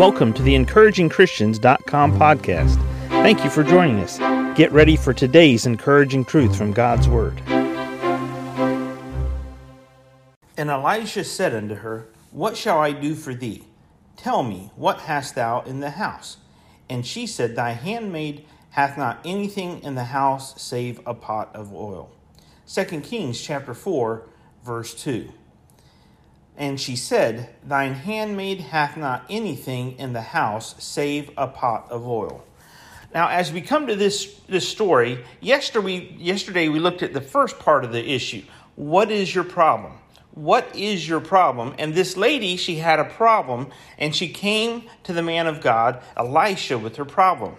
Welcome to the encouragingchristians.com podcast. Thank you for joining us. Get ready for today's encouraging truth from God's Word. And Elisha said unto her, What shall I do for thee? Tell me, what hast thou in the house? And she said, Thy handmaid hath not anything in the house save a pot of oil. 2 Kings chapter 4, verse 2. And she said, Thine handmaid hath not anything in the house save a pot of oil. Now, as we come to this, this story, yesterday we, yesterday we looked at the first part of the issue. What is your problem? What is your problem? And this lady, she had a problem, and she came to the man of God, Elisha, with her problem.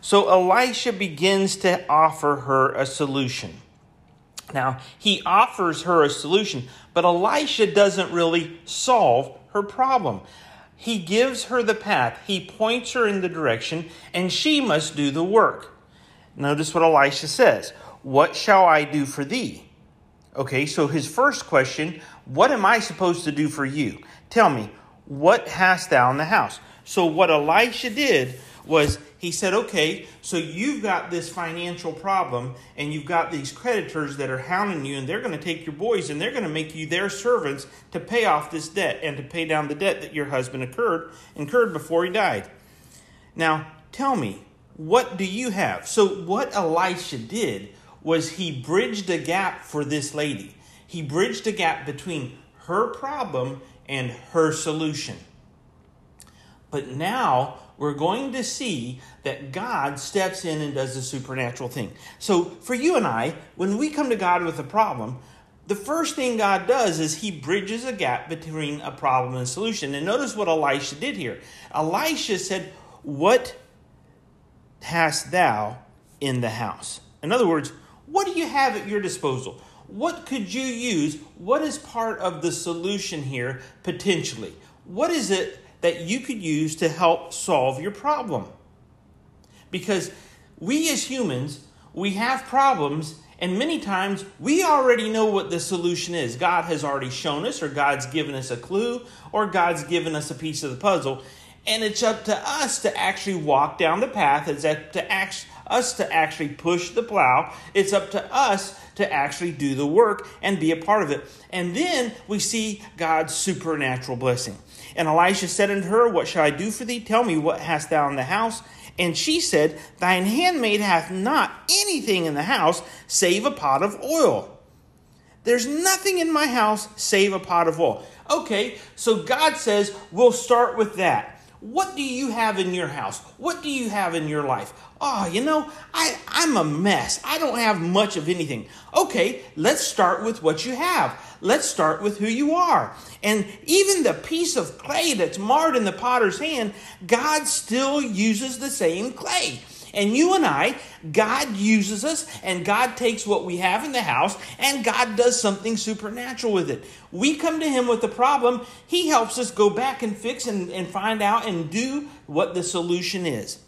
So Elisha begins to offer her a solution. Now, he offers her a solution, but Elisha doesn't really solve her problem. He gives her the path, he points her in the direction, and she must do the work. Notice what Elisha says What shall I do for thee? Okay, so his first question What am I supposed to do for you? Tell me, what hast thou in the house? So, what Elisha did was he said, okay, so you've got this financial problem and you've got these creditors that are hounding you and they're going to take your boys and they're going to make you their servants to pay off this debt and to pay down the debt that your husband incurred, incurred before he died. Now, tell me, what do you have? So, what Elisha did was he bridged a gap for this lady. He bridged a gap between her problem and her solution. But now we're going to see that God steps in and does a supernatural thing. So, for you and I, when we come to God with a problem, the first thing God does is he bridges a gap between a problem and a solution. And notice what Elisha did here. Elisha said, What hast thou in the house? In other words, what do you have at your disposal? What could you use? What is part of the solution here potentially? What is it that you could use to help solve your problem. Because we as humans, we have problems, and many times we already know what the solution is. God has already shown us, or God's given us a clue, or God's given us a piece of the puzzle. And it's up to us to actually walk down the path. It's up to act, us to actually push the plow. It's up to us to actually do the work and be a part of it. And then we see God's supernatural blessing. And Elisha said unto her, What shall I do for thee? Tell me, what hast thou in the house? And she said, Thine handmaid hath not anything in the house save a pot of oil. There's nothing in my house save a pot of oil. Okay, so God says, We'll start with that. What do you have in your house? What do you have in your life? Oh, you know, I, I'm a mess. I don't have much of anything. Okay, let's start with what you have. Let's start with who you are. And even the piece of clay that's marred in the potter's hand, God still uses the same clay. And you and I, God uses us and God takes what we have in the house and God does something supernatural with it. We come to Him with the problem, He helps us go back and fix and, and find out and do what the solution is.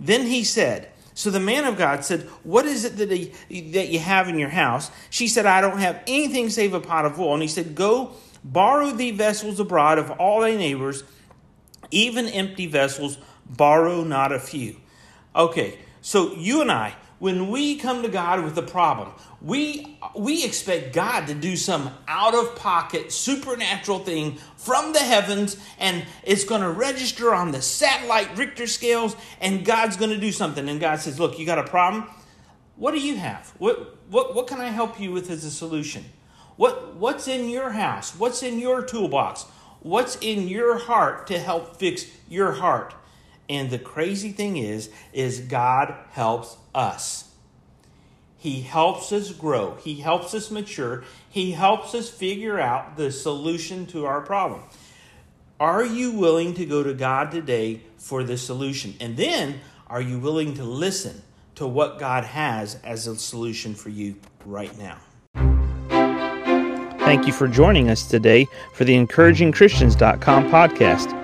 Then He said, so the man of God said, What is it that, he, that you have in your house? She said, I don't have anything save a pot of oil. And he said, Go borrow the vessels abroad of all thy neighbors, even empty vessels, borrow not a few. Okay, so you and I, when we come to God with a problem, we we expect God to do some out of pocket supernatural thing from the heavens and it's going to register on the satellite Richter scales and God's going to do something and God says, "Look, you got a problem? What do you have? What what what can I help you with as a solution? What what's in your house? What's in your toolbox? What's in your heart to help fix your heart?" And the crazy thing is, is God helps us. He helps us grow. He helps us mature. He helps us figure out the solution to our problem. Are you willing to go to God today for the solution? And then, are you willing to listen to what God has as a solution for you right now? Thank you for joining us today for the encouragingchristians.com podcast